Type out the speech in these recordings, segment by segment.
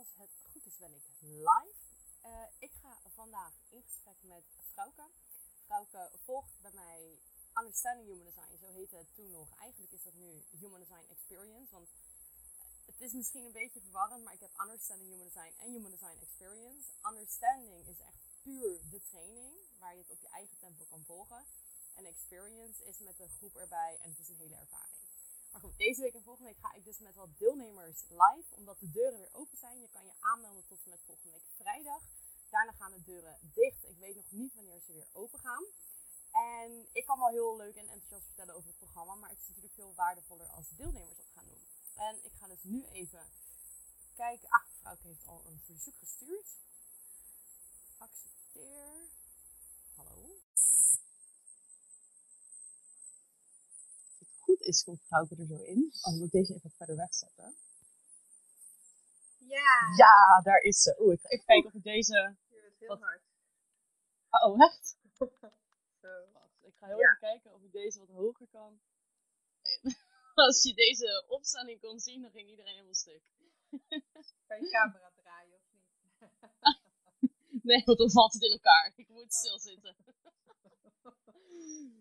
als het goed is ben ik live. Uh, ik ga vandaag in gesprek met Frauke. Frauke volgt bij mij Understanding Human Design, zo heette het toen nog. Eigenlijk is dat nu Human Design Experience, want het is misschien een beetje verwarrend, maar ik heb Understanding Human Design en Human Design Experience. Understanding is echt puur de training, waar je het op je eigen tempo kan volgen. En Experience is met de groep erbij en het is een hele ervaring. Maar goed, deze week en volgende week ga ik dus met wat deelnemers live, omdat de deuren weer open zijn. Je kan je aanmelden tot en met volgende week vrijdag. Daarna gaan de deuren dicht. Ik weet nog niet wanneer ze weer open gaan. En ik kan wel heel leuk en enthousiast vertellen over het programma, maar het is natuurlijk veel waardevoller als deelnemers dat gaan doen. En ik ga dus nu even kijken. Ah, vrouwke heeft al een verzoek gestuurd. Accepteer. Hallo. Is, komt vrouwke er zo in. Oh, dan moet deze even verder wegzetten. Ja. Ja, daar is ze. Oeh, ik ga even kijken of ik deze... Je bent heel wat... hard. Oh, echt? Wacht, ik ga heel even kijken of ik deze wat hoger kan. Als je deze opstelling kon zien, dan ging iedereen helemaal stuk. Kan je camera draaien of niet? nee, want dan valt het in elkaar. Ik moet oh. stilzitten.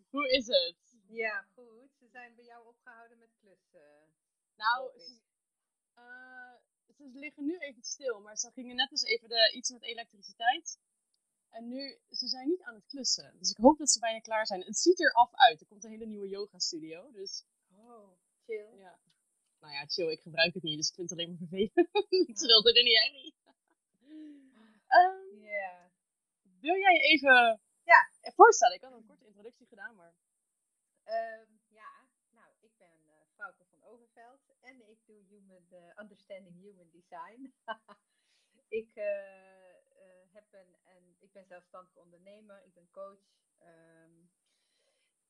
Hoe is het? Ja, goed. Ze zijn bij jou opgehouden met klussen. Nou, ze, uh, ze, liggen nu even stil, maar ze gingen net eens even de, iets met elektriciteit. En nu, ze zijn niet aan het klussen. Dus ik hoop dat ze bijna klaar zijn. Het ziet er af uit. Er komt een hele nieuwe yoga studio. Dus... Oh, chill. Ja. Nou ja, chill. Ik gebruik het niet, dus ik vind het alleen maar vervelend. ik schuld er niet echt um, yeah. Wil jij even ja. voorstellen? Ik had een korte introductie gedaan, maar... Um, ja, nou, ik ben uh, Frauke van Overveld en ik doe human, uh, Understanding Human Design. ik, uh, heb een, en ik ben zelfstandig ondernemer, ik ben coach. Um,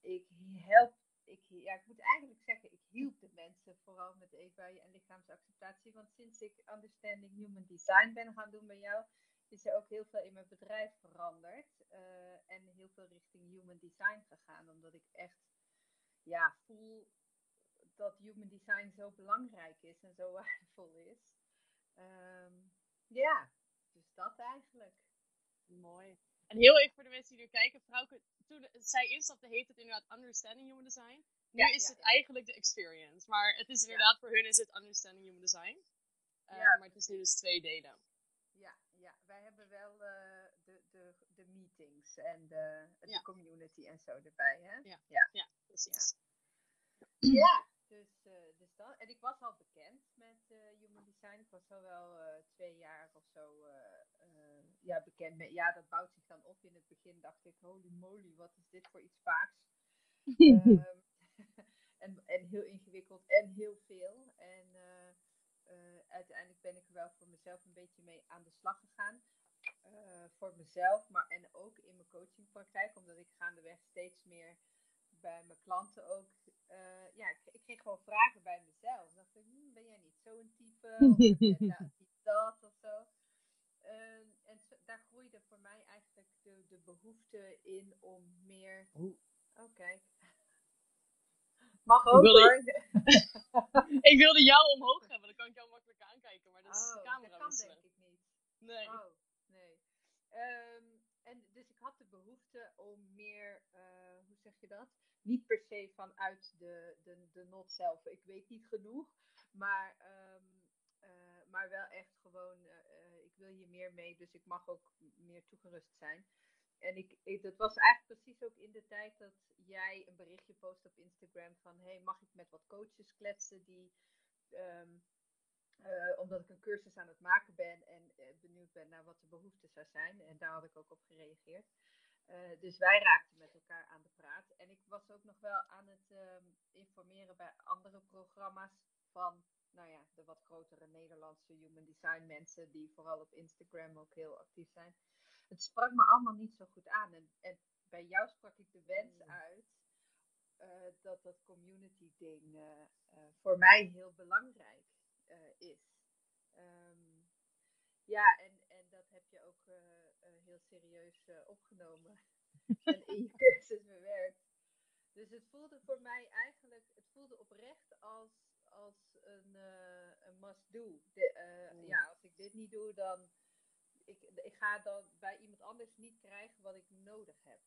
ik help, ik, ja, ik moet eigenlijk zeggen, ik hielp de mensen vooral met EVA en lichaamsacceptatie. Want sinds ik Understanding Human Design ben gaan doen bij jou, is er ook heel veel in mijn bedrijf veranderd. en heel veel richting human design gegaan, omdat ik echt ja, voel dat human design zo belangrijk is en zo waardevol is. Um, ja, dus dat eigenlijk. Mooi. En heel even voor de mensen die nu kijken, toen zij instapte heet het inderdaad Understanding Human Design. Nu is het eigenlijk de experience, maar het is inderdaad voor hun is het Understanding Human Design. Uh, maar het is nu dus twee delen. Ja, ja. wij hebben wel uh, de, de, de meetings en de, de community en zo erbij. Hè? Ja, ja. ja precies. Ja, dus, uh, dus dat. En ik was al bekend met uh, Human Design. Ik was al wel uh, twee jaar of zo ja, bekend met. Ja, dat bouwt zich dan op. In het begin dacht ik, holy moly, wat is dit voor iets vaaks. um, en, en heel ingewikkeld en heel veel. En uiteindelijk ben ik er wel voor mezelf een beetje mee aan de slag gegaan. voor mezelf, maar en ook in mijn coachingpraktijk, omdat ik gaandeweg steeds meer bij mijn klanten ook, uh, ja, ik, ik, kreeg gewoon vragen bij mezelf. Dan dacht ik, hm, ben jij niet zo'n type? Of ben dat of zo? Uh, en daar groeide voor mij eigenlijk de, de behoefte in om meer. Oh, oh kijk. Mag ook ik wilde, hoor. ik wilde jou omhoog hebben, dan kan ik jou makkelijk aankijken, maar dat is oh, de camera. Dat kan denk ik niet. Nee. Oh, nee. Um, en dus ik had de behoefte om meer, uh, hoe zeg je dat? Niet per se vanuit de, de, de not zelf. Ik weet niet genoeg, maar, um, uh, maar wel echt gewoon, uh, ik wil hier meer mee, dus ik mag ook meer toegerust zijn. En ik, dat was eigenlijk precies ook in de tijd dat jij een berichtje post op Instagram van, hey, mag ik met wat coaches kletsen die uh, omdat ik een cursus aan het maken ben en benieuwd ben naar wat de behoeften zou zijn. En daar had ik ook op gereageerd. Uh, dus wij raakten met elkaar aan de praat. En ik was ook nog wel aan het ehm, informeren bij andere programma's van nou ja, de wat grotere Nederlandse human design mensen, die vooral op Instagram ook heel actief zijn. Het sprak me allemaal niet zo goed aan. En, en bij jou sprak ik de wens mm. uit dat dat community ding voor mij heel belangrijk is. Um, ja, en, en dat heb je ook heel serieus opgenomen en in je cursus bewerkt. Dus het voelde voor mij eigenlijk, het voelde oprecht als, als een, uh, een must-do. Ja, als ik dit niet doe, dan ik, ik ga dan bij iemand anders niet krijgen wat ik nodig heb.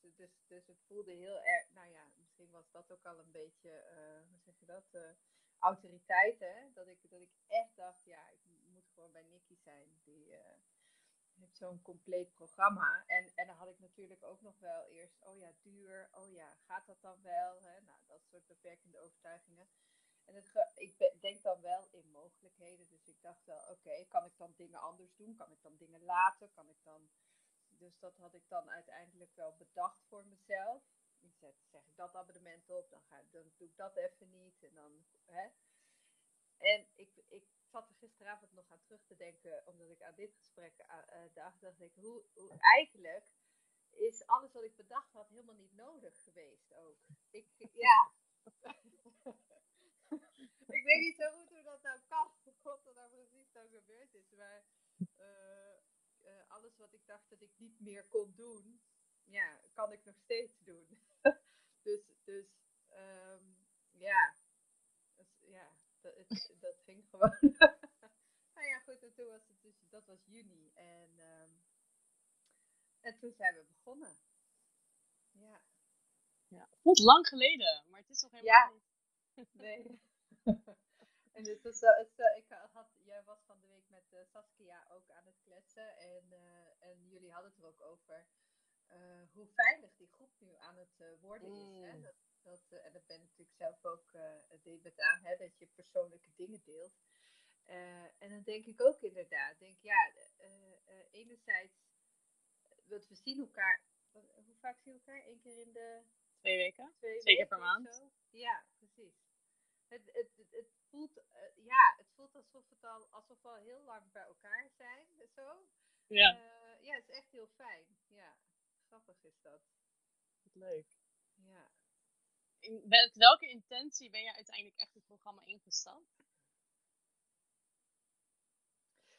Dus, dus, dus het voelde heel erg, nou ja, misschien was dat ook al een beetje, uh, hoe zeg je dat, autoriteit, hè? Dat ik, dat ik echt dacht, ja, ik moet gewoon bij Nicky zijn. Die heeft zo'n compleet programma. En, en dan had ik natuurlijk ook nog wel eerst, oh ja, duur, oh ja, gaat dat dan wel? Hè? Nou, dat soort beperkende overtuigingen. En het ik denk dan wel in mogelijkheden. Dus ik dacht wel, oké, kan ik dan dingen anders doen? Kan ik dan dingen laten? Kan ik dan... Dus dat had ik dan uiteindelijk wel bedacht voor mezelf. Ik zet, zeg ik dat abonnement op, dan, ga, dan doe ik dat even niet. En dan, hè. En ik, ik zat er gisteravond nog aan terug te denken, omdat ik aan dit gesprek uh, dacht, dacht ik, hoe, hoe eigenlijk is alles wat ik bedacht had helemaal niet nodig geweest ook. Ik, ja. ik weet niet zo goed hoe dat nou kan, wat er nou precies zo gebeurd is. Maar uh, uh, alles wat ik dacht dat ik niet meer kon doen, ja, kan ik nog steeds doen. dus, dus um, ja. Dat, het, dat ging gewoon. nou ja, goed, en toen was het dus, dat was juni. En, um, en toen zijn we begonnen. Ja. Ja, voelt lang geleden, maar het is nog helemaal ja. niet. nee. en het was, uh, het, uh, ik had, jij was van de week met uh, Saskia ook aan het kletsen. En, en jullie hadden het er ook over hoe veilig die groep nu aan het worden is. Hè? Mm. Dat, dat, en dat ben natuurlijk zelf ook uh, met aan, hè, dat je persoonlijke dingen deelt. en dan denk ik ook inderdaad, denk ja, enerzijds, we zien elkaar, hoe vaak zien we elkaar? Eén keer in de... Twee weken? Twee Zeker per maand. Ja, precies het, het, het, voelt, ja, het voelt alsof, het al, alsof we al heel lang bij elkaar zijn. Zo. Ja. Ja, het is echt heel fijn. Ja, grappig is dat. Leuk. Ja. In, met welke intentie ben je uiteindelijk echt het programma ingestapt?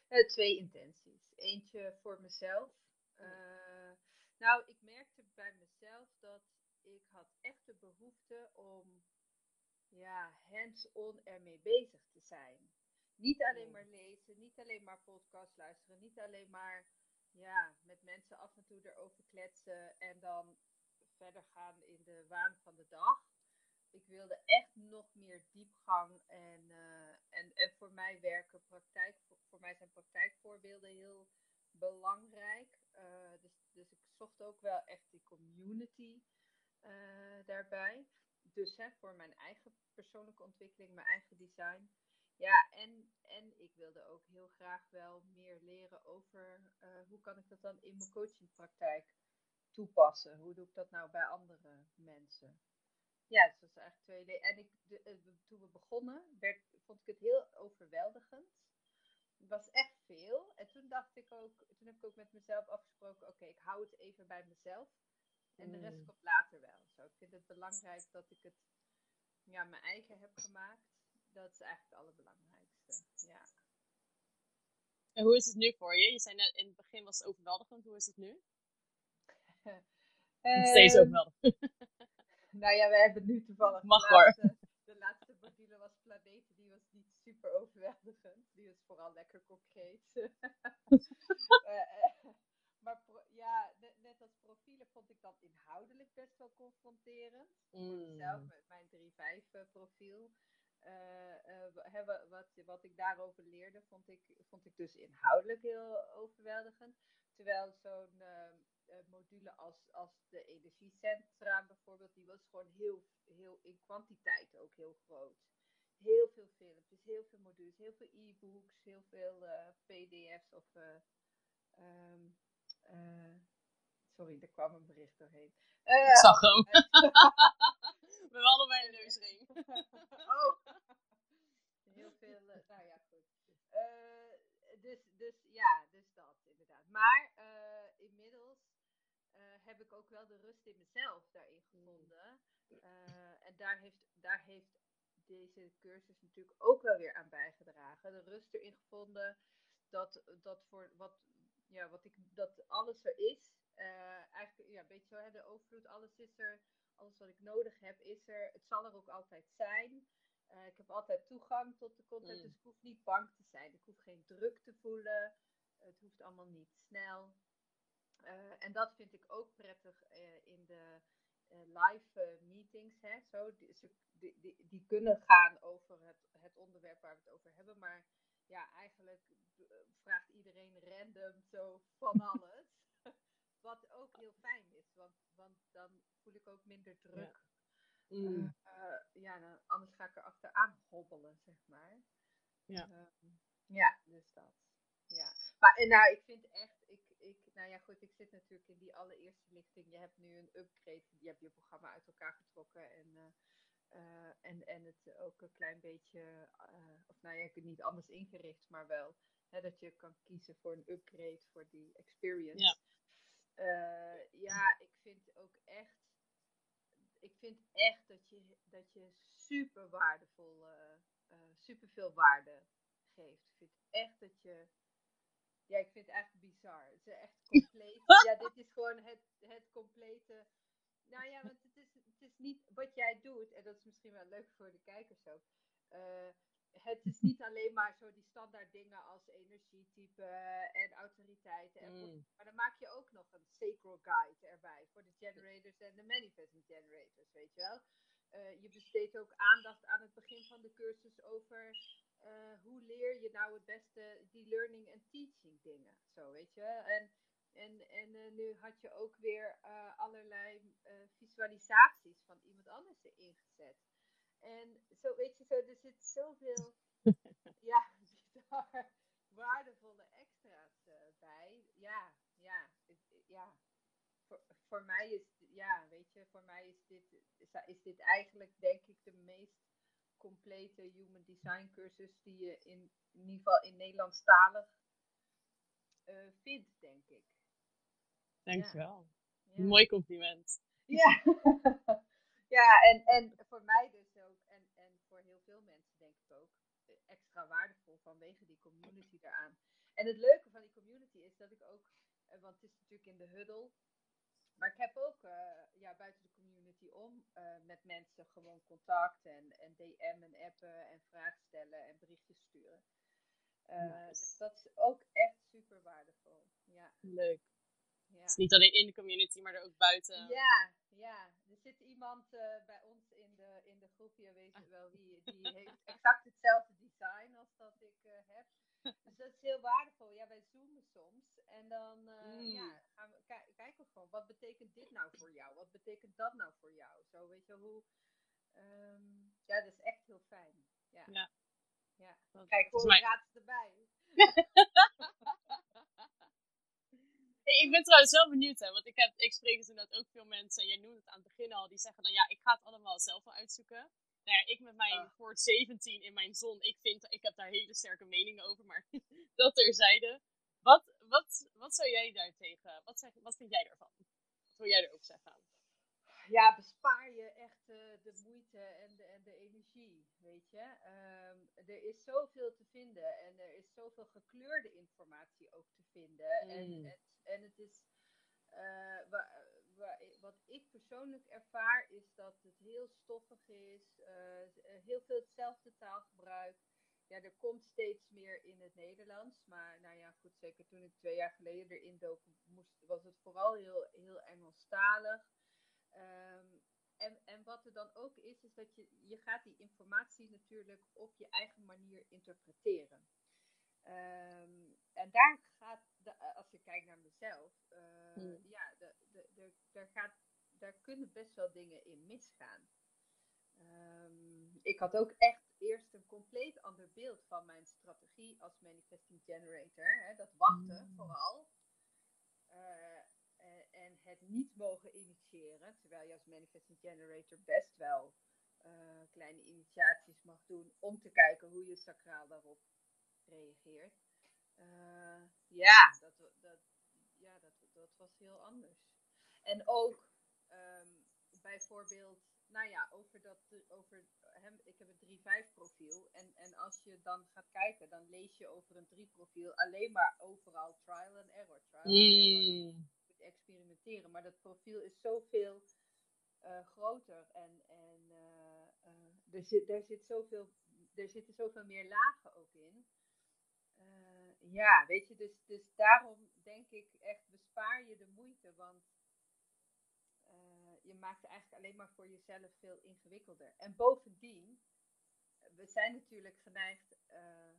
Uh, twee intenties. Eentje voor mezelf. nou, ik merkte bij mezelf dat ik had echt de behoefte om ja, hands-on ermee bezig te zijn. Niet alleen maar lezen, niet alleen maar podcast luisteren, niet alleen maar ja, met mensen af en toe erover kletsen en dan verder gaan in de waan van de dag. Ik wilde echt nog meer diepgang en, uh, en, en voor mij werken praktijk, voor mij zijn praktijkvoorbeelden heel belangrijk. Uh, dus, dus ik zocht ook wel echt die community uh, daarbij dus hè, voor mijn eigen persoonlijke ontwikkeling, mijn eigen design. Ja, en, en ik wilde ook heel graag wel meer leren over hoe kan ik dat dan in mijn coachingpraktijk toepassen. Hoe doe ik dat nou bij andere mensen? Ja, dus dat is eigenlijk twee En ik, de, eh, toen we begonnen, werd, vond ik het heel overweldigend. Het was echt veel. En toen dacht ik ook, toen heb ik ook met mezelf afgesproken, oké, ik hou het even bij mezelf. En de rest mm. komt later wel. Zo, ik vind het belangrijk dat ik het ja, mijn eigen heb gemaakt. Dat is eigenlijk het allerbelangrijkste. Ja. En hoe is het nu voor je? Je zei net in het begin was het overweldigend. Hoe is het nu? Nog steeds ehm, overweldigend. nou ja, we hebben nu toevallig. Mag de laatste, de laatste was Planeten. Die was niet super overweldigend. Die was vooral lekker concreet. uh, maar ja, net, als profielen vond ik dat inhoudelijk best wel confronterend. Mm. Mezelf, met mijn 3-5 uh, profiel. Uh, uh, wat, wat ik daarover leerde, vond ik, vond ik dus inhoudelijk heel overweldigend. Terwijl zo'n uh, module als, als de energiecentra bijvoorbeeld, die was gewoon heel, heel in kwantiteit ook heel groot. Heel veel filmpjes, heel veel modules, heel veel e-books, heel veel pdf's of um, uh, sorry, er kwam een bericht doorheen. Ik zag hem. We allebei een neusring. oh. Heel veel, nou ja, goed. dus, dus ja, dus dat inderdaad. Maar heb ik ook wel de rust in mezelf daarin gevonden. en daar heeft, daar heeft deze cursus natuurlijk ook wel weer aan bijgedragen. De rust erin gevonden dat, dat voor wat, ja, wat ik, dat alles er is. Uh, eigenlijk, ja, een beetje zo, hè, de overvloed, alles is er. Alles wat ik nodig heb, is er. Het zal er ook altijd zijn. Eh, ik heb altijd toegang tot de content, Mm. dus ik hoef niet bang te zijn. Ik hoef geen druk te voelen. Het hoeft allemaal niet snel. Eh, en dat vind ik ook prettig eh, in de eh, live meetings. Hè, zo. Die, ze- die, die, die kunnen gaan over het, het onderwerp waar we het over hebben. Maar ja, eigenlijk vraagt iedereen random zo van alles. Wat ook heel fijn is, want, want dan voel ik ook minder druk. Mm. Ja, dan, anders ga ik er achteraan hobbelen, zeg maar. Ja. Ehm, ja, dus dat. Ja. Maar en nou, ik vind echt, ik, nou ja, goed, ik zit natuurlijk in die allereerste lichting. Je hebt nu een upgrade, je hebt je programma uit elkaar getrokken en, eh, eh, en, en het ook een klein beetje, eh, of nou ja, niet anders ingericht, maar wel hè, dat je kan kiezen voor een upgrade voor die experience. Ja. Ja, ik vind ook echt ik vind echt dat je, dat je super waardevol, super veel waarde geeft. Ik vind echt dat je, ja, ik vind het echt bizar. Het is echt compleet. ja, dit is gewoon het, het complete. Nou ja, want het is, het is niet wat jij doet, en dat is misschien wel leuk voor de kijkers ook. eh, het is niet alleen maar zo die standaard dingen als energietype en autoriteiten. En Mm. maar dan maak je ook nog een sacral guide erbij voor de generators en de manifesting generators, weet je wel. Eh, je besteedt ook aandacht aan het begin van de cursus over eh, hoe leer je nou het beste die learning en teaching dingen. Zo, weet je. En, en, en eh, nu had je ook weer eh, allerlei visualisaties van iemand anders erin gezet. En zo, weet je, zo, er zit zoveel ja, bizar waardevolle extra's bij. Ja, ja, ja. Voor, voor mij is, ja, weet je, voor mij is dit, is, is dit eigenlijk denk ik de meest complete human design cursus die je in, in ieder geval in Nederlandstalig eh vindt, denk ik. Dankjewel. Ja. Mooi compliment. Ja, ja en, en voor mij dus ook, en, en voor heel veel mensen denk ik ook, eh, extra waardevol vanwege die community daaraan. En het leuke van die community is dat ik ook, eh, want het is natuurlijk in de huddle, maar ik heb ook ja, buiten de community om eh, met mensen gewoon contact en, en DM en appen en vragen stellen en berichtjes sturen. Eh, Nice. Dus dat is ook echt super waardevol. Ja, Leuk. ja. Niet alleen in de community, maar er ook buiten. Ja, ja. Er zit iemand eh, bij ons in de, in de groep, je weet Ah. wel wie, die heeft exact hetzelfde design als dat ik heb. Dus dat is heel waardevol. Ja, wij zoomen soms en dan Mm. ja, gaan we ki- kijken we gewoon, wat betekent dit nou voor jou? Wat betekent dat nou voor jou? Zo, weet je hoe... ehm, ja, dat is echt heel fijn. Ja. Ja. Kijk, volgens gewoon mij- gratis erbij. Ik ben trouwens wel benieuwd, hè, want ik, heb, ik spreek dus inderdaad ook veel mensen, en jij noemde het aan het begin al, die zeggen dan ja, ik ga het allemaal zelf wel uitzoeken. Nou ja, ik met mijn Ah. voor 17 in mijn zon, ik, vind, ik heb daar hele sterke meningen over, maar dat terzijde. Wat, wat, wat zou jij daar tegen, wat, zeg, wat vind jij daarvan? Wat wil jij erover zeggen? ja, bespaar je echt eh, de moeite en de, en de energie, weet je. Ehm, er is zoveel te vinden en er is zoveel gekleurde informatie ook te vinden. En, Mm. het, en het is, eh, wat ik persoonlijk ervaar, is dat het heel stoffig is, eh, eh, heel veel hetzelfde taalgebruik. Ja, er komt steeds meer in het Nederlands, maar nou ja, goed, zeker toen ik twee jaar geleden erin dook, moest, was het vooral heel, heel Engelstalig. Ehm, en, en wat er dan ook is, is dat je, je gaat die informatie natuurlijk op je eigen manier interpreteren. Ehm, en daar gaat, de- als je kijkt naar mezelf, eh, Hmm. ja, de, de, daar, gaat, daar kunnen best wel dingen in misgaan. Ehm, ik had ook echt eerst een compleet ander beeld van mijn strategie als manifesting generator. Hè, dat wachten Mm. vooral. Eh, en, het niet mogen initiëren. Terwijl je als manifesting generator best wel eh, kleine initiaties mag doen om te kijken hoe je sacraal daarop reageert. Ja, dat, dat, ja dat, dat was heel anders. En ook ehm, bijvoorbeeld, nou ja, over dat, over hem, ik heb een 3-5 profiel. En, en als je dan gaat kijken, dan lees je over een 3 profiel alleen maar overal trial and error. Trial and error Mm. moet experimenteren. Maar dat profiel is zoveel eh, groter en, en eh, er, zit, er, zit zoveel, er zitten zoveel meer lagen ook in. Eh, ja, weet je, dus, dus daarom denk ik echt bespaar je de moeite, want je maakt het eigenlijk alleen maar voor jezelf veel ingewikkelder. En bovendien, we zijn natuurlijk geneigd uh,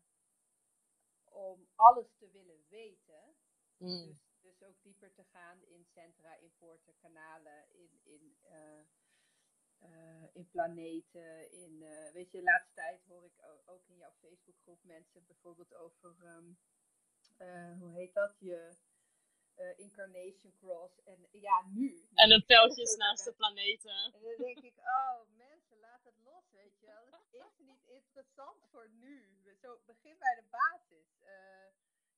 om alles te willen weten. Mm. Dus, dus ook dieper te gaan in centra, in poorten, kanalen, in, in, uh, in planeten. In, weet je, de laatste tijd hoor ik ook in jouw Facebookgroep mensen bijvoorbeeld over, um, hoe heet dat, je uh, Incarnation Cross. En ja, nu. En de pijltjes naast de planeten. En dan denk ik, oh mensen, laat het los, weet je wel. Het is niet interessant voor nu. Zo, begin bij de basis. Uh,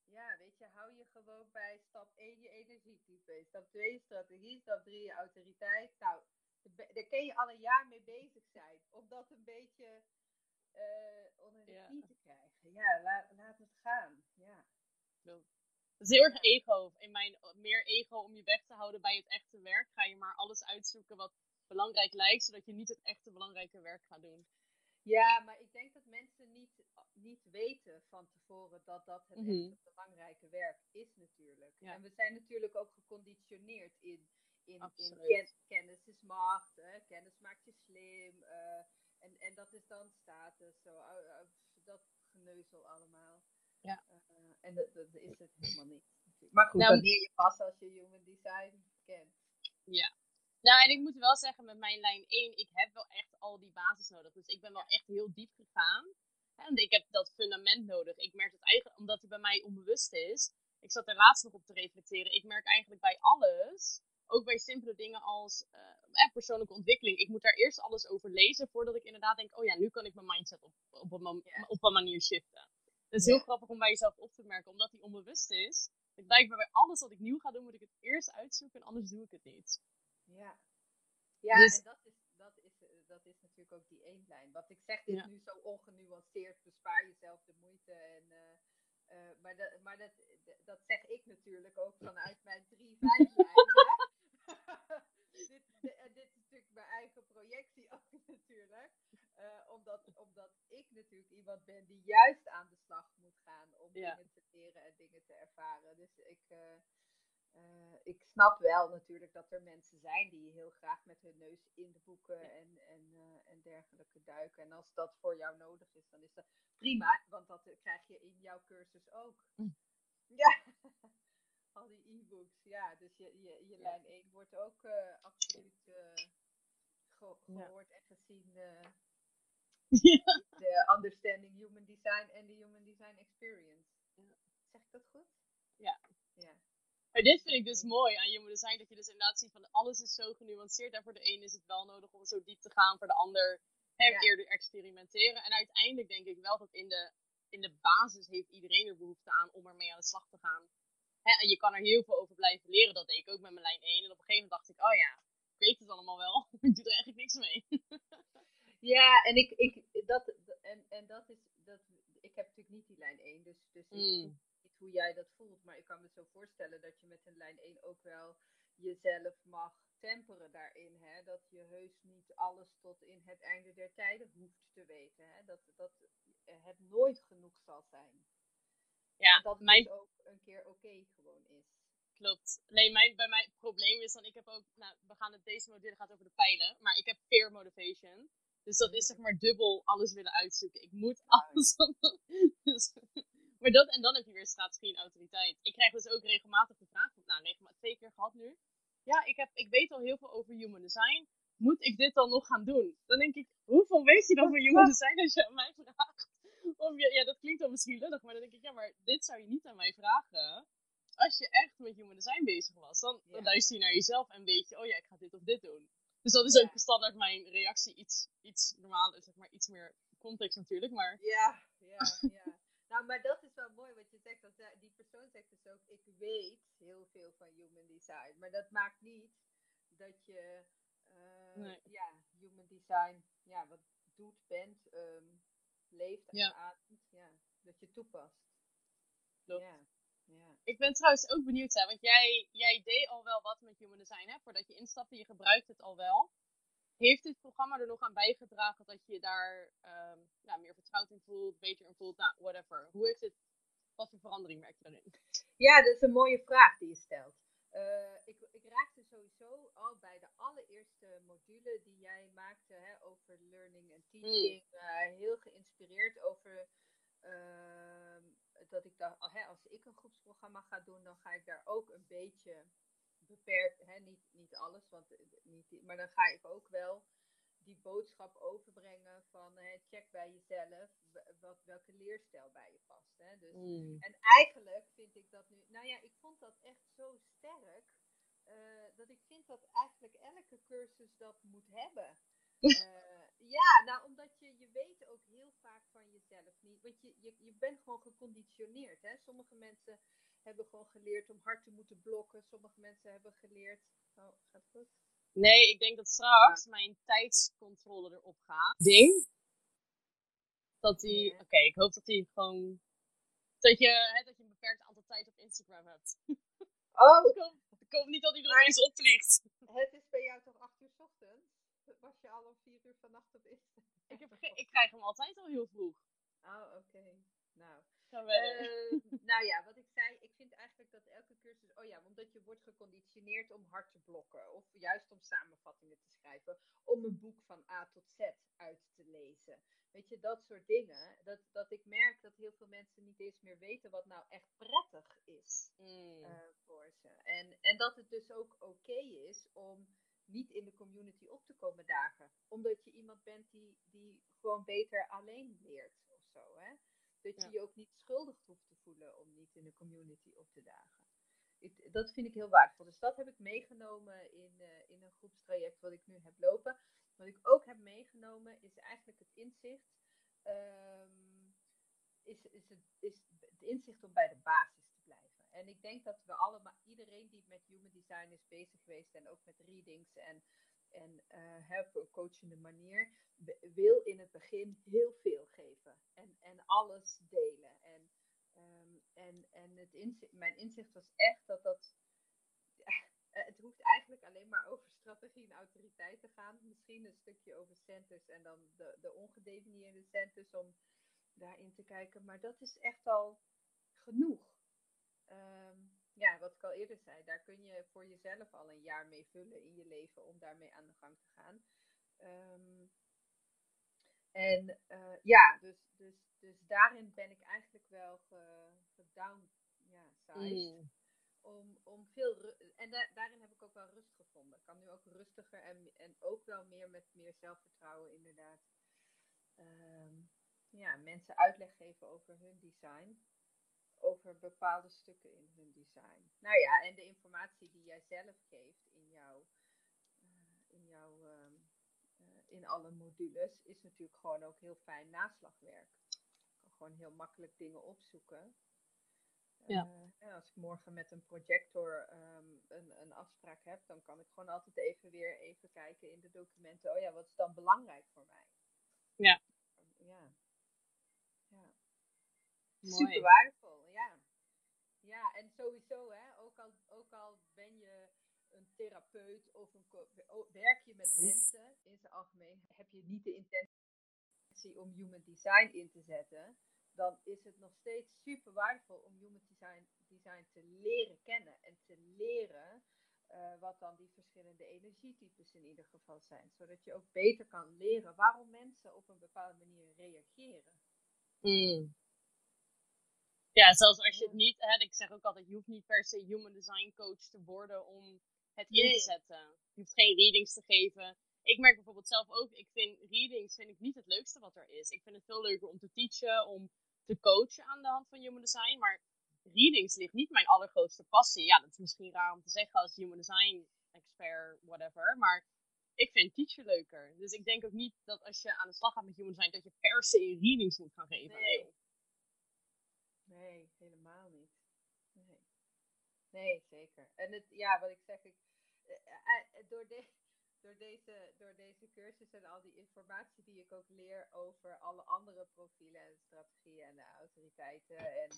ja, weet je, hou je gewoon bij stap 1 je energietype, stap 2 strategie, stap 3 je autoriteit. Nou, daar kun je al een jaar mee bezig zijn. Om dat een beetje uh, onder de knie te krijgen. Ja, la, laat het gaan. Ja. Het is heel erg ego. In mijn, meer ego om je weg te houden bij het echte werk. Ga je maar alles uitzoeken wat belangrijk lijkt, zodat je niet het echte belangrijke werk gaat doen. Ja, maar ik denk dat mensen niet, niet weten van tevoren dat dat het Mhm. echte belangrijke werk is natuurlijk. Ja. En we zijn natuurlijk ook geconditioneerd in, in, in ken- kennis is macht, hè? kennis maakt je slim. eh, en, en dat is dan status, zo, dat geneuzel allemaal. Ja. Eh, en dat, dat is het helemaal niet. natuurlijk. Maar goed, Nou, dan leer je pas als je human design kent. Nou, en ik moet wel zeggen, met mijn lijn 1, ik heb wel echt al die basis nodig. Dus ik ben wel echt heel diep gegaan. En ik heb dat fundament nodig. Ik merk het eigenlijk, omdat het bij mij onbewust is. Ik zat er laatst nog op te reflecteren. Ik merk eigenlijk bij alles, ook bij simpele dingen als eh, eh, persoonlijke ontwikkeling. Ik moet daar eerst alles over lezen voordat ik inderdaad denk, oh ja, nu kan ik mijn mindset op, op, een, man- Ja. op een manier shiften. Het is heel Ja. grappig om bij jezelf op te merken, omdat die onbewust is. Ik blijkbaar bij alles wat ik nieuw ga doen, moet ik het eerst uitzoeken en anders doe ik het niet. Ja, ja Dus- en dat is, dat, is, eh, dat is natuurlijk ook die eenlijn. Wat ik zeg is Ja. nu zo ongenuanceerd, bespaar jezelf de moeite. En, eh, eh, maar dat, maar dat, dat zeg ik natuurlijk ook vanuit mijn drie vijf dit, dit, en dit is natuurlijk mijn eigen projectie ook natuurlijk. Eh, omdat, omdat ik natuurlijk iemand ben die juist aan de slag moet gaan om Ja. dingen te leren en dingen te ervaren. Dus ik, eh, eh, ik snap wel natuurlijk dat er mensen zijn die heel graag met hun neus in de boeken en, en, en dergelijke duiken. En als dat voor jou nodig is, dan is dat prima, want dat krijg je in jouw cursus ook. Mm. Ja, al die e-books. Ja, dus je, je, je lijn 1 wordt ook absoluut eh, gehoord en gezien. Ja. de Understanding Human Design en de Human Design Experience. Zeg ik dat goed? Ja. Ja. Maar dit vind ik dus mooi aan Human Design, dat je dus inderdaad ziet van alles is zo genuanceerd. En voor de een is het wel nodig om zo diep te gaan, voor de ander hè, Ja. eerder experimenteren. En uiteindelijk denk ik wel dat in de, in de basis heeft iedereen er behoefte aan om ermee aan de slag te gaan. Hè, en je kan er heel veel over blijven leren, dat deed ik ook met mijn lijn 1. En op een gegeven moment dacht ik, oh ja, ik weet het allemaal wel, ik doe er eigenlijk niks mee. Ja, en ik, ik dat, en, en dat is, dat, ik heb natuurlijk niet die lijn 1, dus, dus ik Mm. weet niet hoe jij dat voelt, maar ik kan me zo voorstellen dat je met een lijn 1 ook wel jezelf mag temperen daarin, hè? dat je heus niet alles tot in het einde der tijden hoeft te weten, hè? Dat, dat het nooit genoeg zal zijn. Ja, dat mijn het ook een keer oké gewoon is. Klopt. Nee, mijn, bij mij het probleem is dan, ik heb ook, nou, we gaan het deze module gaat over de pijlen, maar ik heb peer motivation. Dus dat is zeg maar dubbel alles willen uitzoeken. Ik moet alles. dus, maar dat, en dan heb je weer strategie en autoriteit. Ik krijg dus ook regelmatig de vraag, nou, regelmatig twee keer gehad nu. Ja, ik, heb, ik weet al heel veel over human design. Moet ik dit dan nog gaan doen? Dan denk ik, hoeveel weet je dan van human design als je aan mij vraagt? Of je, ja, dat klinkt dan misschien lullig, maar dan denk ik, ja, maar dit zou je niet aan mij vragen als je echt met human design bezig was, dan, dan luister je naar jezelf en weet je, oh ja, ik ga dit of dit doen. Dus dat is Ja. ook standaard mijn reactie, iets, iets normaal, zeg maar, iets meer context natuurlijk, maar Ja, ja, ja. Nou, maar dat is wel mooi wat je zegt. Dat zij- die persoon zegt dus ook, ik weet heel veel van human design. Maar dat maakt niet dat je, eh, Nee. ja, human design, ja, wat doet, bent, ehm, leeft Ja. ademt. Ja, dat je toepast. Klopt. Ja, ja. ik ben trouwens ook benieuwd, hè, want jij, jij deed al wel wat met human design, hè, voordat je instapte, je gebruikt het al wel. heeft dit programma er nog aan bijgedragen dat je daar ehm, ja, meer vertrouwd in voelt, beter in voelt, nou, whatever. Hoe heeft dit, wat voor verandering merk je daarin? Ja, dat is een mooie vraag die je stelt. Uh, ik, ik, raakte sowieso al bij de allereerste module die jij maakte hè, over learning en teaching, mm. uh, heel geïnspireerd over uh, dat ik dacht, hè, als ik een groepsprogramma ga doen, dan ga ik daar ook een beetje beperkt, hè, niet, niet alles, want, eh, niet, maar dan ga ik ook wel die boodschap overbrengen van hè, check bij jezelf wat, welke leerstijl bij je past. Hè? Dus, mm. En eigenlijk vind ik dat nu, nou ja, ik vond dat echt zo sterk, uh, dat ik vind dat eigenlijk elke cursus dat moet hebben. Uh, ja, nou omdat je, je weet ook heel vaak van jezelf niet, want je, je, je bent gewoon geconditioneerd. Hè? Sommige mensen hebben gewoon geleerd om hard te moeten blokken, sommige mensen hebben geleerd, oh, gaat goed? Nee, ik denk dat straks mijn tijdscontrole erop gaat. Ding. Dat die. Oké, ik hoop dat die gewoon. Dat je, hè, dat je een beperkt aantal tijd op Instagram hebt. Oh! ik, hoop, niet dat hij er opeens opvliegt. Het is bij jou toch 8 uur s ochtends? Was je al om 4 uur vannacht op Instagram? Ik, heb ik krijg hem altijd al heel vroeg. Oh, oké. Nou. Uh, nou ja, wat ik zei, ik vind eigenlijk dat elke cursus, oh ja, omdat je wordt geconditioneerd om hard te blokken, of juist om samenvattingen te schrijven, om een boek van A tot Z uit te lezen. Weet je, dat soort dingen. Dat, dat ik merk dat heel veel mensen niet eens meer weten wat nou echt prettig is mm. uh, voor ze. En, en dat het dus ook oké is om niet in de community op te komen dagen. Omdat je iemand bent die, die gewoon beter alleen leert of zo. Hè? Dat je je ook niet schuldig hoeft te voelen om niet in de community op te dagen. Ik, dat vind ik heel waardevol. Dus dat heb ik meegenomen in, uh, in een groepstraject wat ik nu heb lopen. Wat ik ook heb meegenomen is eigenlijk het inzicht. Um, is, is, het, is het inzicht om bij de basis. En ik denk dat we allemaal, iedereen die met human design is bezig geweest en ook met readings en en uh, op een coachende manier, wil in het begin heel veel geven en, en alles delen. En, um, en, en het inzicht, mijn inzicht was echt dat dat. het hoeft eigenlijk alleen maar over strategie en autoriteit te gaan. Misschien een stukje over centers en dan de, de ongedefinieerde centers om daarin te kijken. Maar dat is echt al genoeg. Um, ja, wat ik al eerder zei, daar kun je voor jezelf al een jaar mee vullen in je leven om daarmee aan de gang te gaan. Um, en uh, ja, dus, dus, dus daarin ben ik eigenlijk wel gedown, ja, mm. Om, om veel en da daarin heb ik ook wel rust gevonden. Ik kan nu ook rustiger en, en ook wel meer met meer zelfvertrouwen inderdaad. Um, ja, mensen uitleg geven over hun design over bepaalde stukken in hun design. Nou ja, en de informatie die jij zelf geeft in jouw, uh, in, jouw uh, in alle modules is natuurlijk gewoon ook heel fijn naslagwerk. Je kan gewoon heel makkelijk dingen opzoeken. Ja. Uh, als ik morgen met een projector um, een, een afspraak heb, dan kan ik gewoon altijd even weer even kijken in de documenten. Oh ja, wat is dan belangrijk voor mij? Ja. Ja. ja. Super waardevol. Sowieso, hè, ook, al, ook al ben je een therapeut of een werk je met mensen in zijn algemeen, heb je niet de intentie om human design in te zetten, dan is het nog steeds super waardevol om human design, design te leren kennen en te leren uh, wat dan die verschillende energietypes in ieder geval zijn. Zodat je ook beter kan leren waarom mensen op een bepaalde manier reageren. Mm. Ja, zelfs als je het niet, hè, ik zeg ook altijd, je hoeft niet per se human design coach te worden om het in te zetten. Je hoeft geen readings te geven. Ik merk bijvoorbeeld zelf ook, ik vind readings vind ik niet het leukste wat er is. Ik vind het veel leuker om te teachen, om te coachen aan de hand van human design. Maar readings ligt niet mijn allergrootste passie. Ja, dat is misschien raar om te zeggen als human design expert, whatever. Maar ik vind teachen leuker. Dus ik denk ook niet dat als je aan de slag gaat met human design, dat je per se readings moet gaan geven. Nee. Nee, helemaal niet. Nee. Nee, zeker. En het, ja, wat ik zeg, ik, eh, eh, eh, door, de, door, deze, door deze cursus en al die informatie die ik ook leer over alle andere profielen en strategieën en de autoriteiten en,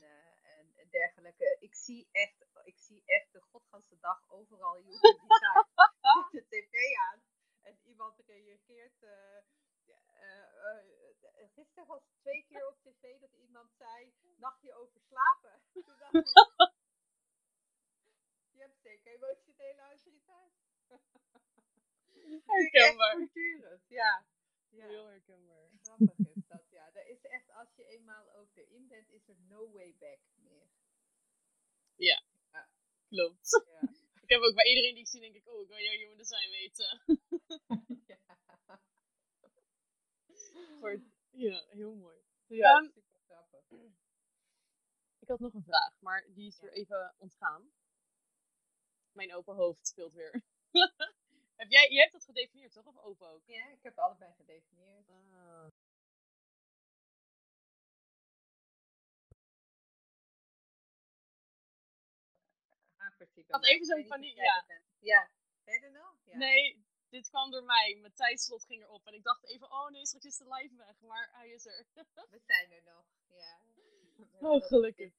en, en, dergelijke. Ik zie echt, ik zie echt de godganse dag overal human design de tv aan. En iemand reageert ja, eh, gisteren was het twee keer op tv dat iemand zei, nachtje over slapen. Toen dacht ik, je hebt zeker emotionele autoriteit. Herkenbaar. Ja. ja. Heel herkenbaar. Grappig is dat, ja. Er is echt, als je eenmaal ook erin bent, is er no way back meer. Klopt. Ja. Ik heb ook bij iedereen die ik zie, denk ik, oh, ik wil jouw human design weten. ja. Ja, heel mooi. Ja, Ehm, super grappig. Ik had nog een vraag, maar die is weer even ontgaan. Mijn open hoofd speelt weer. heb jij, jij hebt dat gedefinieerd, toch? Of open ook? Ja, ik heb allebei gedefinieerd. Ah. Bij had even Ik zo'n paniek, jij ja. Ja, ben je er nog? Ja. Nee, dit kwam door mij. Mijn tijdslot ging erop. En ik dacht even, oh nee, straks is de live weg. Maar hij is er. We zijn er nog. Ja. Oh, gelukkig.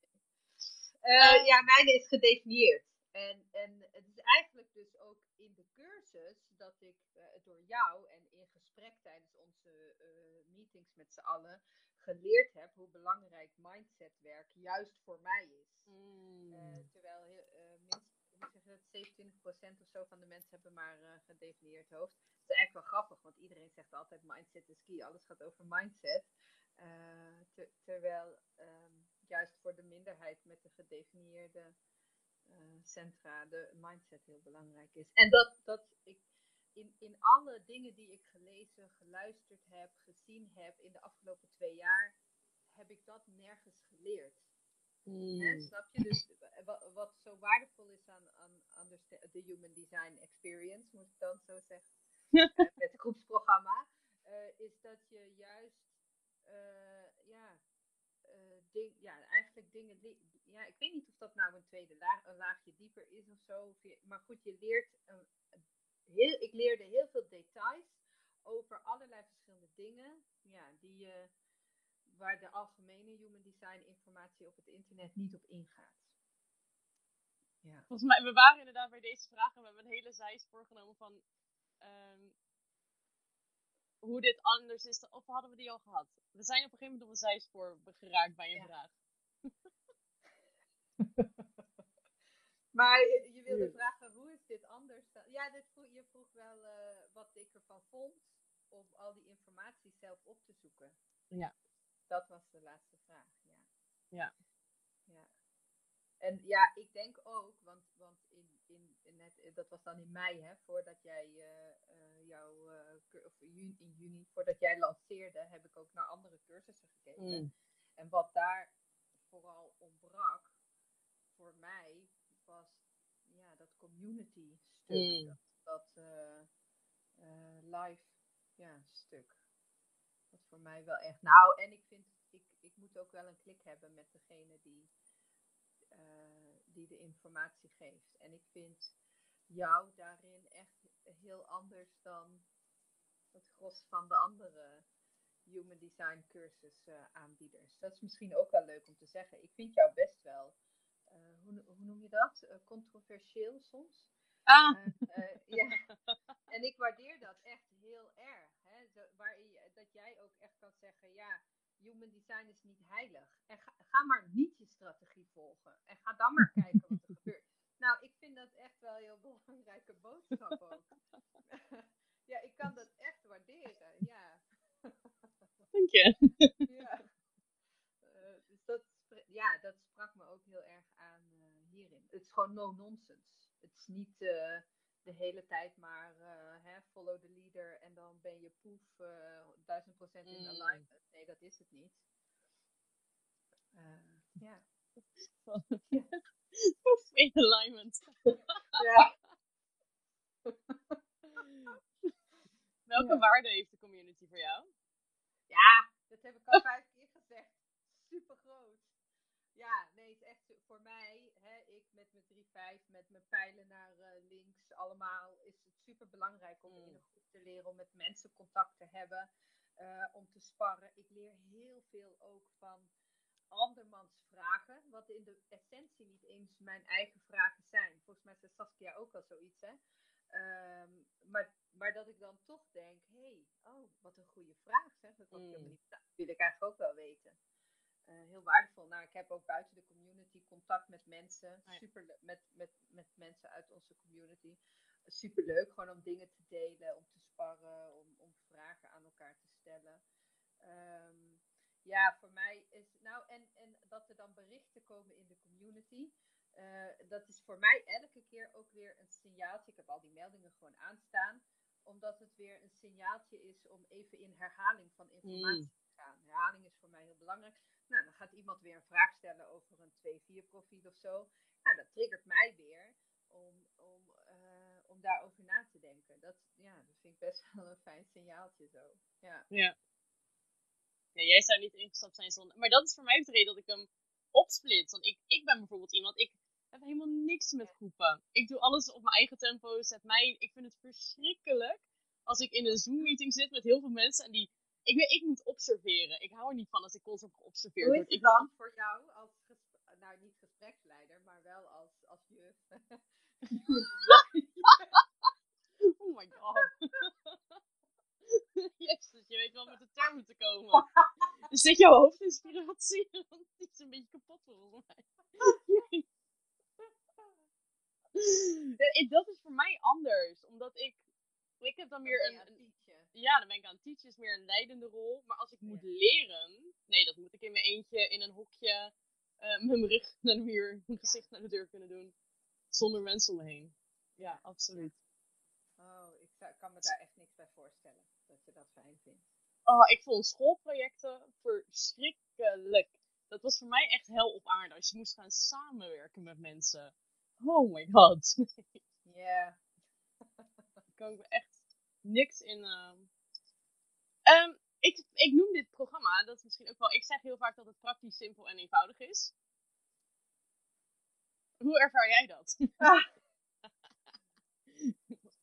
Eh, ja, mijne is gedefinieerd. En, en het is eigenlijk dus ook in de cursus dat ik eh, door jou en in gesprek tijdens onze eh, meetings met z'n allen geleerd heb hoe belangrijk mindsetwerk juist voor mij is. Mm. Eh, terwijl heel, eh, hoe zeg dat, 27% of zo van de mensen hebben maar eh, gedefinieerd hoofd. Het is eigenlijk wel grappig, want iedereen zegt altijd mindset is key. Alles gaat over mindset. Eh, te- terwijl ehm, juist voor de minderheid met de gedefinieerde eh, centra de mindset heel belangrijk is. En dat, dat ik in, in alle dingen die ik gelezen, geluisterd heb, gezien heb in de afgelopen twee jaar, heb ik dat nergens geleerd. Mm. Hè, snap je? Dus wat, wat zo waardevol is aan, aan, aan de, Human Design Experience, moet ik dan zo zeggen, eh, met het groepsprogramma, eh, is dat je juist, eh, ja, ding, ja, eigenlijk dingen, ja, ik weet niet of dat nou een tweede een laagje dieper is of zo, maar goed, je leert, een- heel, ik leerde heel veel details over allerlei verschillende dingen, ja, die je waar de algemene human design informatie op het internet niet op ingaat. Ja. Volgens mij, we waren inderdaad bij deze vraag en we hebben een hele zijspoor genomen van ehm, hoe dit anders is. Of hadden we die al gehad? We zijn op een gegeven moment op een zijspoor geraakt bij een Ja. vraag. Maar je, je wilde Ja. vragen, hoe is dit anders? dan- Ja, dit vroeg, je vroeg wel eh, wat ik ervan vond om al die informatie zelf op te zoeken. Ja. Dat was de laatste vraag, ja. Ja. ja. En ja, ik denk ook, want, want in, in, in net, dat was dan in mei, hè, voordat jij eh, eh, jouw, cur- of juni, in juni, voordat jij lanceerde, heb ik ook naar andere cursussen gekeken. Mm. En wat daar vooral ontbrak voor mij was ja, dat community stuk. Mm. Dat, dat live ja, stuk. Voor mij wel echt. Nou, en ik vind, ik, ik moet ook wel een klik hebben met degene die, eh, die de informatie geeft. En ik vind jou daarin echt heel anders dan het gros van de andere human design cursus eh, aanbieders. Dat is misschien ook wel leuk om te zeggen. Ik vind jou best wel, eh, hoe, hoe noem je dat? Controversieel soms. Ah, ja. En ik waardeer dat echt heel erg. Hè? Zo, waarin je- dat jij ook echt kan zeggen, ja, human design is niet heilig. En ga, ga maar niet je strategie volgen. En ga dan maar kijken wat er gebeurt. Nou, ik vind dat echt wel een heel belangrijke boodschap ook. ja, ik kan dat echt waarderen. Ja. dank je. ja. Eh, dus dat, ja, dat sprak me ook heel erg aan eh, hierin. Het is gewoon no nonsense. Het is niet eh, de hele tijd maar eh, hè, follow the leader en dan ben je poef eh, duizend procent in Mm. alignment. Nee, dat is het niet. Eh, ja. In alignment. ja. Welke Ja. waarde heeft de community voor jou? Ja, dat heb ik al vijf keer gezegd. Super groot. Ja, nee, het is echt voor mij, hè, ik met mijn 3-5, met mijn pijlen naar eh, links, allemaal, is het super belangrijk om in Mm. een groep te leren, om met mensen contact te hebben, eh, om te sparren. Ik leer heel veel ook van andermans vragen, wat in de essentie niet eens mijn eigen vragen zijn. Volgens mij zei Saskia ook al zoiets, hè. Ehm, maar maar dat ik dan toch denk, hé, hey, oh, wat een goede vraag zeg. Dat, mm. niet, dat wil ik eigenlijk ook wel weten. Uh, heel waardevol. Nou, ik heb ook buiten de community contact met mensen. Super met, met, met mensen uit onze community. Super leuk, gewoon om dingen te delen, om te sparren, om, om vragen aan elkaar te stellen. Um, ja, voor mij is. Nou, en, en dat er dan berichten komen in de community. Uh, dat is voor mij elke keer ook weer een signaaltje. Ik heb al die meldingen gewoon aanstaan. Omdat het weer een signaaltje is om even in herhaling van informatie mm. te gaan. Herhaling is voor mij heel belangrijk. Nou, dan gaat iemand weer een vraag stellen over een 2-4 profiel of zo. Nou, dat triggert mij weer om, om, uh, om daarover na te denken. Dat, ja, dat vind ik best wel een fijn signaaltje zo. Ja. ja. Jij zou niet ingestapt zijn zonder. Maar dat is voor mij de reden dat ik hem opsplit. Want ik, ik ben bijvoorbeeld iemand, ik heb helemaal niks met groepen. Ik doe alles op mijn eigen tempo. Zet mij, ik vind het verschrikkelijk als ik in een Zoom-meeting zit met heel veel mensen en die. Ik, weet, ik moet observeren. Ik hou er niet van als ik constant geobserveerd word. Hoe is het dan voor jou als nou niet gespreksleider, maar wel als, als juf? oh my god. Jezus, je weet wel met de termen te komen. Is dit jouw hoofdinspiratie? die is een beetje kapot volgens mij. dat is voor mij anders, omdat ik. Ik heb dan meer een. ja, dan ben ik aan het teachen, is meer een leidende rol. Maar als ik moet leren, nee, dat moet ik in mijn eentje in een hokje uh, met mijn rug naar de muur, mijn gezicht naar de deur kunnen doen. Zonder mensen om me heen. Ja, absoluut. Oh, ik kan me daar echt niks bij voorstellen dat je dat fijn vindt. Oh, ik vond schoolprojecten verschrikkelijk. Dat was voor mij echt hel op aarde. Als je moest gaan samenwerken met mensen. Oh my god. Ja. Daar kan ik me echt niks in. Uh... ik, ik noem dit programma, dat is misschien ook wel. Ik zeg heel vaak dat het praktisch, simpel en eenvoudig is. Hoe ervaar jij dat? Ah.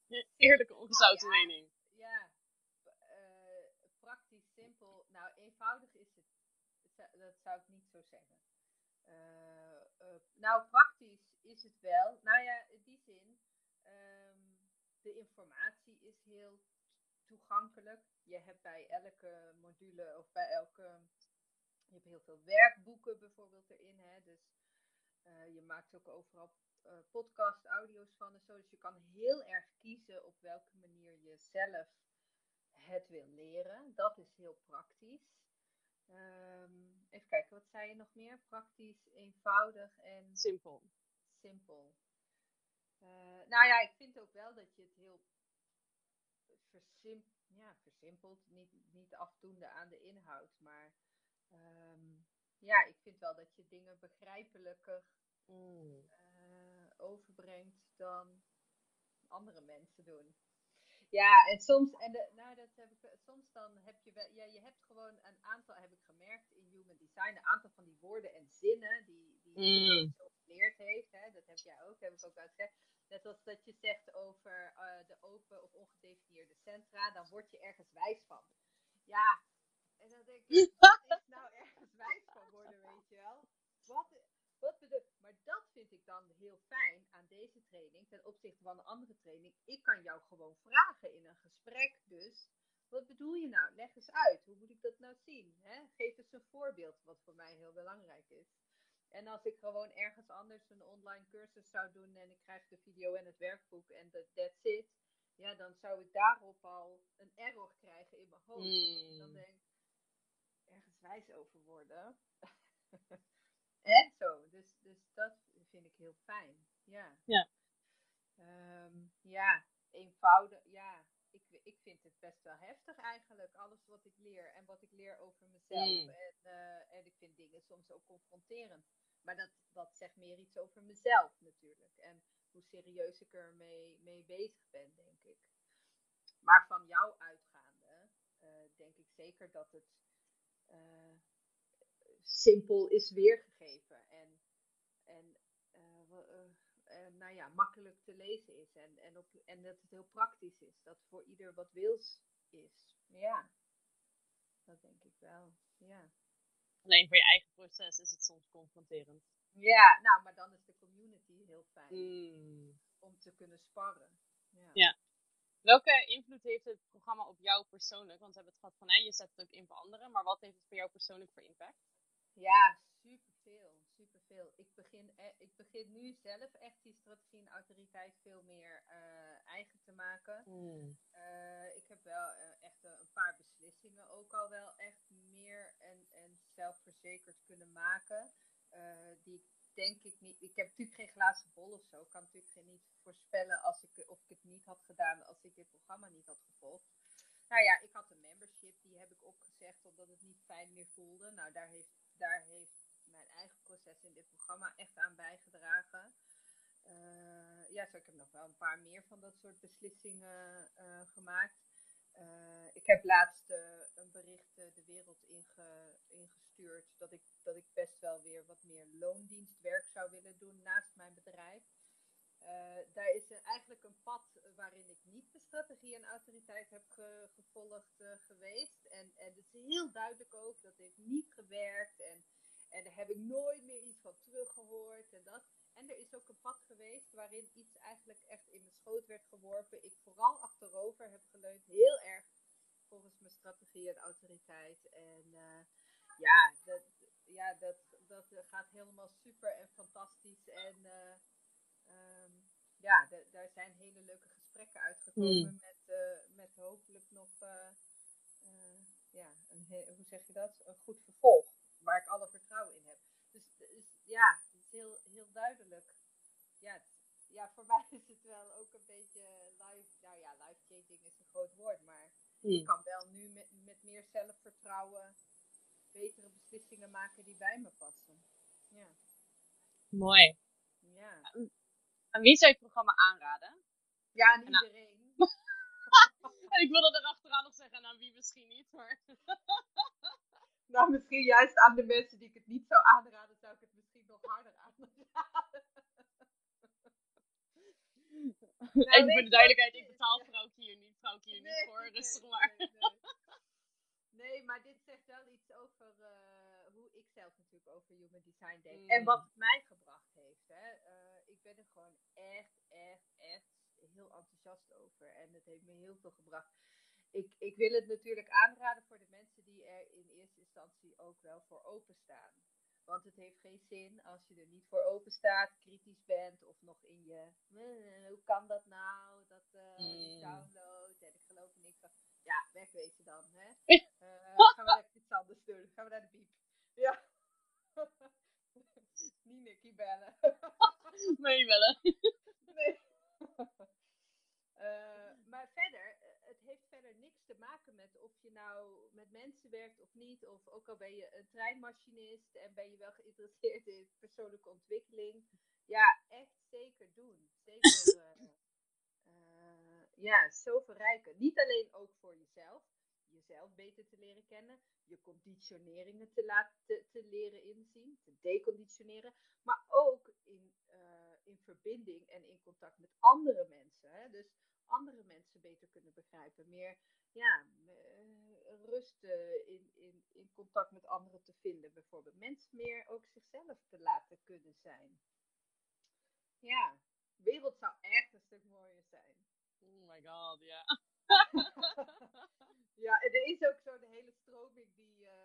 Eerlijke, ongezouten nou mening. Ja, uh, praktisch, simpel. Nou, eenvoudig is het. Dat zou ik niet zo zeggen. Uh, uh, nou, praktisch is het wel. Nou ja, in die zin. De informatie is heel toegankelijk. Je hebt bij elke module of bij elke. Je hebt heel veel werkboeken bijvoorbeeld erin. Hè? Dus uh, je maakt ook overal uh, podcast, audio's van en zo. Dus je kan heel erg kiezen op welke manier je zelf het wil leren. Dat is heel praktisch. Um, even kijken, wat zei je nog meer? Praktisch, eenvoudig en simpel. Simpel. Uh, nou ja, ik vind ook wel dat je het heel versim ja, versimpelt. Niet, niet afdoende aan de inhoud, maar um, ja, ik vind wel dat je dingen begrijpelijker mm. uh, overbrengt dan andere mensen doen. Ja, en soms, en de, nou, dat heb ik, soms dan heb je wel, ja, je hebt gewoon een aantal, heb ik gemerkt in Human Design, een aantal van die woorden en zinnen die, die mm. zo geleerd heeft. Hè, dat heb jij ook, heb ik ook uitgezegd. Net als dat je zegt over uh, de open of ongedefinieerde centra, dan word je ergens wijs van. Ja, en dan denk ik, wat is nou ergens wijs van worden, weet je wel? Wat, wat bedoel, maar dat vind ik dan heel fijn aan deze training ten opzichte van de andere training. Ik kan jou gewoon vragen in een gesprek dus. Wat bedoel je nou? Leg eens uit. Hoe moet ik dat nou zien? Hè? Geef eens een voorbeeld, wat voor mij heel belangrijk is. En als ik gewoon ergens anders een online cursus zou doen en ik krijg de video en het werkboek en dat that's it. Ja, dan zou ik daarop al een error krijgen in mijn hoofd. Hmm. Dan denk ik, ergens wijs over worden. En zo. Dus, dus dat vind ik heel fijn. Ja. Ja. Um, ja, eenvoudig. Ja, ik, ik vind het best wel heftig eigenlijk. Alles wat ik leer en wat ik leer over mezelf. Mm. En, uh, en ik vind dingen soms ook confronterend. Maar dat, dat zegt meer iets over mezelf natuurlijk. En hoe serieus ik ermee mee bezig ben, denk ik. Maar van jou uitgaande, uh, denk ik zeker dat het uh, simpel is weergegeven. En, en uh, nou ja, makkelijk te lezen is. En, en, op, en dat het heel praktisch is. Dat voor ieder wat wils is. Ja, dat denk ik wel. Ja. Alleen voor je eigen proces is het soms confronterend. Ja, nou, maar dan is de community heel fijn. Mm. Om te kunnen sparren. Ja. ja. Welke invloed heeft het programma op jou persoonlijk? Want we hebben het gehad van, hè, je zet het ook in voor anderen. Maar wat heeft het voor jou persoonlijk voor impact? Ja, superveel. Superveel. Ik begin, eh, ik begin nu zelf echt die strategie en autoriteit veel meer eh, eigen te maken. Hmm. Eh, ik heb wel echt een paar beslissingen ook al wel echt meer en, en zelfverzekerd kunnen maken. die ik denk ik niet. Ik heb natuurlijk geen glazen bol of zo. Ik kan natuurlijk geen niet voorspellen als ik, of ik het niet had gedaan als ik dit programma niet had gevolgd. Nou ja, ik had een membership, die heb ik opgezegd omdat het niet fijn meer voelde. Nou, daar heeft, daar heeft mijn eigen proces in dit programma echt aan bijgedragen. Eh, ja, zo ik heb nog wel een paar meer van dat soort beslissingen eh, gemaakt. Eh, ik heb laatst een bericht de wereld inge, ingestuurd dat ik, dat ik best wel weer wat meer loondienstwerk zou willen doen naast mijn bedrijf. Daar is eigenlijk een pad waarin ik niet de strategie en autoriteit heb ge- gevolgd geweest. En, en het is heel duidelijk ook, dat heeft niet gewerkt. En, en daar heb ik nooit meer iets van teruggehoord en dat. En er is ook een pad geweest waarin iets eigenlijk echt in mijn schoot werd geworpen. Ik vooral achterover heb geleund, heel erg volgens mijn strategie en autoriteit. En eh, ja, dat, ja dat, dat gaat helemaal super en fantastisch. En eh, ehm, ja, da- daar zijn hele leuke gesprekken uitgekomen met, eh, met hopelijk nog, ja, een hoe zeg je dat? Een goed vervolg, waar ik alle vertrouwen in heb. Dus, dus ja, het is heel, heel duidelijk. Ja, het- ja, voor mij is het wel ook een beetje life, nou ja, life-changing is een groot woord, maar ik Hmm. kan wel nu met, met meer zelfvertrouwen betere beslissingen maken die bij me passen. Ja, Mooi. ja. En wie zou je het programma aanraden? Ja, aan nou- iedereen. En ik wilde er achteraan nog zeggen, nou wie misschien niet, maar... Nou, misschien juist aan de mensen die ik het niet zou aanraden, zou ik het misschien nog harder aanraden. Nou, Even weet voor de duidelijkheid, ik betaal vrouwtje hier niet, vrouwtje hier niet voor, nee, rustig nee, maar. Nee, maar dit zegt wel iets over eh, hoe ik zelf natuurlijk over human design denk. En Mm. wat het mij gebracht heeft. Hè. Eh, ik ben er gewoon echt, echt, echt heel enthousiast over. En het heeft me heel veel gebracht. Ik, ik wil het natuurlijk aanraden voor de mensen die er in eerste instantie ook wel voor openstaan. Want het heeft geen zin als je er niet voor open staat, kritisch bent of nog in je, "Eh, hoe kan dat nou, dat die Mm. download en ik geloof niks van. Ja, wegwezen dan, hè. Eh, gaan we even iets anders doen, gaan we naar de piep. Ja. niet Nicky bellen. Nee. Eh, maar verder, eh, het heeft verder niks te maken met of je nou met mensen werkt of niet. Of ook al ben je een treinmachinist en ben je wel geïnteresseerd in persoonlijke ontwikkeling. Ja, echt zeker doen. Zeker, eh, eh, ja, zo verrijken. Niet alleen ook voor jezelf. Jezelf beter te leren kennen. Je conditioneringen te, laten, te, te leren inzien. Te deconditioneren. Maar ook in, eh, in verbinding en in contact met andere mensen. Hè? Dus andere mensen beter kunnen begrijpen. Meer ja, eh, rust eh, in, in, in contact met anderen te vinden. Bijvoorbeeld mensen meer ook zichzelf te laten kunnen zijn. Ja, de wereld zou echt een stuk mooier zijn. Oh my god, ja. Ja, en er is ook zo'n hele stroming die, eh,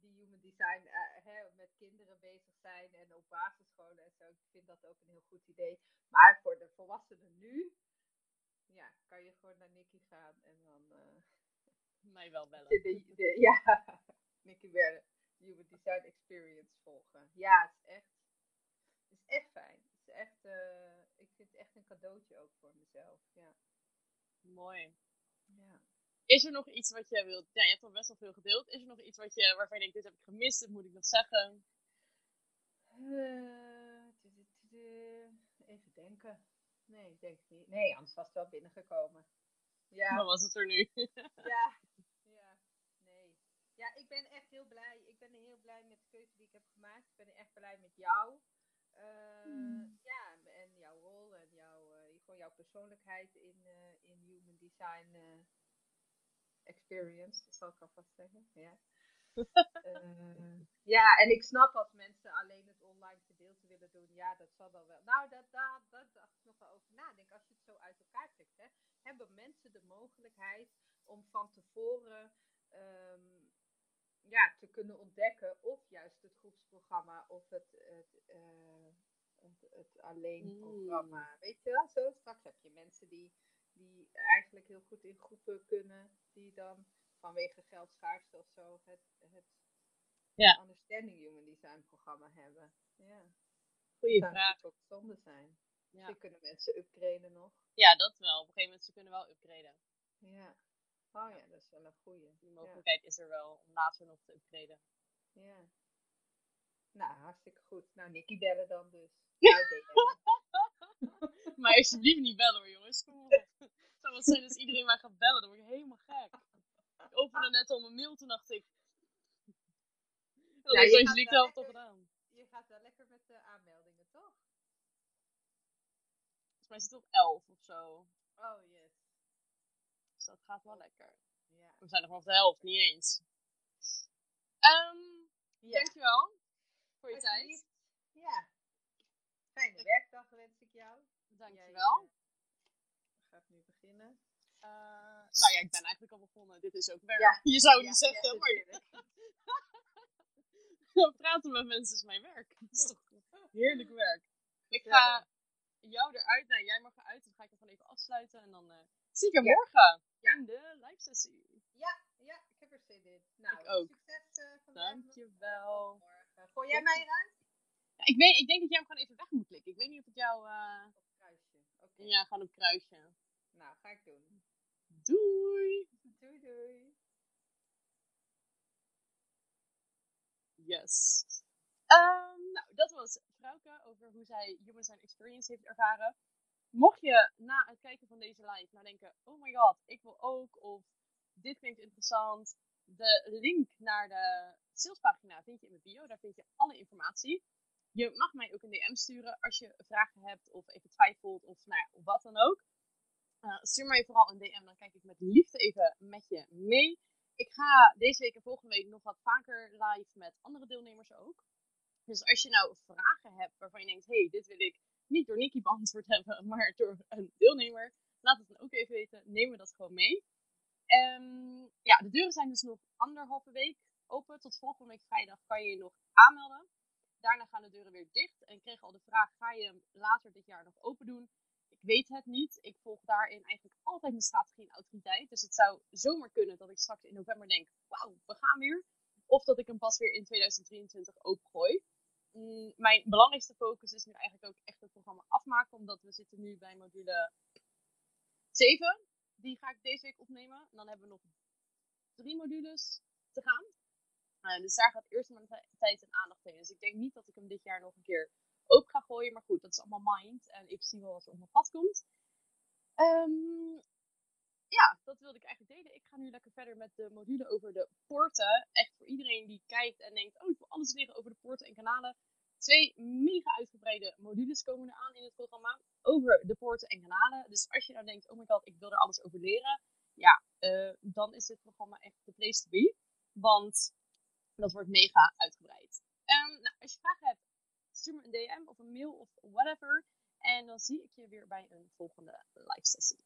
die human design hè, met kinderen bezig zijn en op basisscholen en zo. Ik vind dat ook een heel goed idee. Maar voor de volwassenen nu, ja, kan je gewoon naar Nicky gaan en dan eh, Mij wel bellen. de, de, de- ja, Nicky weer human design experience volgen. Ja, het is echt, het is echt fijn. Het is echt, eh, ik vind het echt een cadeautje ook voor mezelf. Ja. Mooi. ja. Is er nog iets wat je wilt... Ja, je hebt al best wel veel gedeeld. Is er nog iets wat je, waarvan je denkt, dit heb ik gemist, dit moet ik nog zeggen? Eh, tudu. Even denken. Nee, ik denk het niet. Nee, anders was het wel binnengekomen. Ja, Dan was het er nu. ja, ja, nee. Ja, ik ben echt heel blij. Ik ben heel blij met de keuze die ik heb gemaakt. Ik ben echt blij met jou. Eh, Ja, en jouw rol en jouw, eh, gewoon jouw persoonlijkheid in, eh, in Human Design Experience, zal ik alvast zeggen. Ja. Eh, ja, en ik snap als mensen alleen het online gedeelte willen doen. Ja, dat zal dan wel. Nou, dat, dat, dat dacht ik nog wel over nadenken. Als je het zo uit elkaar trekt, hè, hebben mensen de mogelijkheid om van tevoren ehm, ja, te kunnen ontdekken of juist het groepsprogramma of het, het, uh, het, het alleen programma. Mm. Weet je wel, zo straks heb je mensen die, die eigenlijk heel goed in groepen kunnen, die dan vanwege geldschaarste of zo het, het ja. Understanding Human Design programma hebben. Ja. Goeie dat vraag. ook zonde zijn. Ja. Kunnen mensen upgraden nog. Ja, dat wel. Op een gegeven moment ze kunnen wel upgraden. Ja. Oh ja, dat is wel een goeie. Die mogelijkheid is er wel om later nog te upgraden. Ja. Nou, hartstikke goed. Nou, Nicky bellen dan dus. Nou, maar alsjeblieft niet bellen hoor, jongens. Kom op. Zou wel zijn als iedereen maar gaat bellen, dan word ik helemaal gek. Ik opende net al mijn mail, toen dacht ik... Dat ja, is je zelf toch gedaan. Je gaat wel lekker met de aanmeldingen, toch? Volgens mij zit het op 11 of zo. Oh, yes. Dus dat gaat wel lekker. Ja. We zijn nog maar op de helft, niet eens. Um, ja. Dankjewel voor je tijd. Ja. Fijne werkdag wens ik jou. Dankjewel. Jij, uh, gaat nu beginnen. Uh, nou ja, ik ben eigenlijk al begonnen. Dit is ook werk. Ja. Je zou niet zeggen, maar... Praten met mensen is mijn werk. Dat is toch heerlijk werk. Ik ga jou eruit. Nou, jij mag eruit. Dan ga ik er gewoon even afsluiten. En dan uh, zie ik je morgen in de live sessie. Ja, ja, ik heb er zin in. Nou, ik ook. succes uh, vandaag. Dankjewel. Gooi jij mij eruit? Ja, ik, weet, ik denk dat jij hem gewoon even weg moet klikken. Ik weet niet of het jou... Uh... Op kruisje. Okay. Ja, gewoon op kruisje. Nou, ga ik doen. Doei! Doei doei! Yes. Um, nou, dat was Vrouwke over hoe zij Human Design Experience heeft ervaren. Mocht je na het kijken van deze live nou denken, oh my god, ik wil ook, of dit klinkt interessant, de link naar de salespagina vind je in mijn bio. Daar vind je alle informatie. Je mag mij ook een DM sturen als je vragen hebt of even twijfelt of, nou ja, wat dan ook. Uh, stuur mij vooral een DM, dan kijk ik met liefde even met je mee. Ik ga deze week en volgende week nog wat vaker live met andere deelnemers ook. Dus als je nou vragen hebt waarvan je denkt, hey, dit wil ik niet door Nikki beantwoord hebben, maar door een deelnemer, laat het dan ook even weten. Nemen we dat gewoon mee. Um, ja, de deuren zijn dus nog anderhalve week open. Tot volgende week vrijdag kan je je nog aanmelden. Daarna gaan de deuren weer dicht. En kreeg al de vraag, ga je hem later dit jaar nog open doen? Ik weet het niet. Ik volg daarin eigenlijk altijd mijn strategie en autoriteit. Dus het zou zomaar kunnen dat ik straks in november denk, wauw, we gaan weer. Of dat ik hem pas weer in 2023 opengooi. Mm, mijn belangrijkste focus is nu eigenlijk ook echt het programma afmaken. Omdat we zitten nu bij module 7. Die ga ik deze week opnemen. En dan hebben we nog drie modules te gaan. Uh, dus daar gaat eerst mijn tijd en aandacht heen. Dus ik denk niet dat ik hem dit jaar nog een keer open ga gooien. Maar goed, dat is allemaal mind. En ik zie wel wat er op mijn pad komt. Um, ja, dat wilde ik eigenlijk delen. Ik ga nu lekker verder met de module over de poorten. Echt voor iedereen die kijkt en denkt, oh, ik wil alles leren over de poorten en kanalen. Twee mega uitgebreide modules komen er aan in het programma over de poorten en kanalen. Dus als je nou denkt, oh my god, ik wil er alles over leren. Ja, uh, dan is dit programma echt de place to be. Want dat wordt mega uitgebreid. Um, nou, als je vragen hebt, stuur me een DM of een mail of whatever. En dan zie ik je weer bij een volgende live sessie.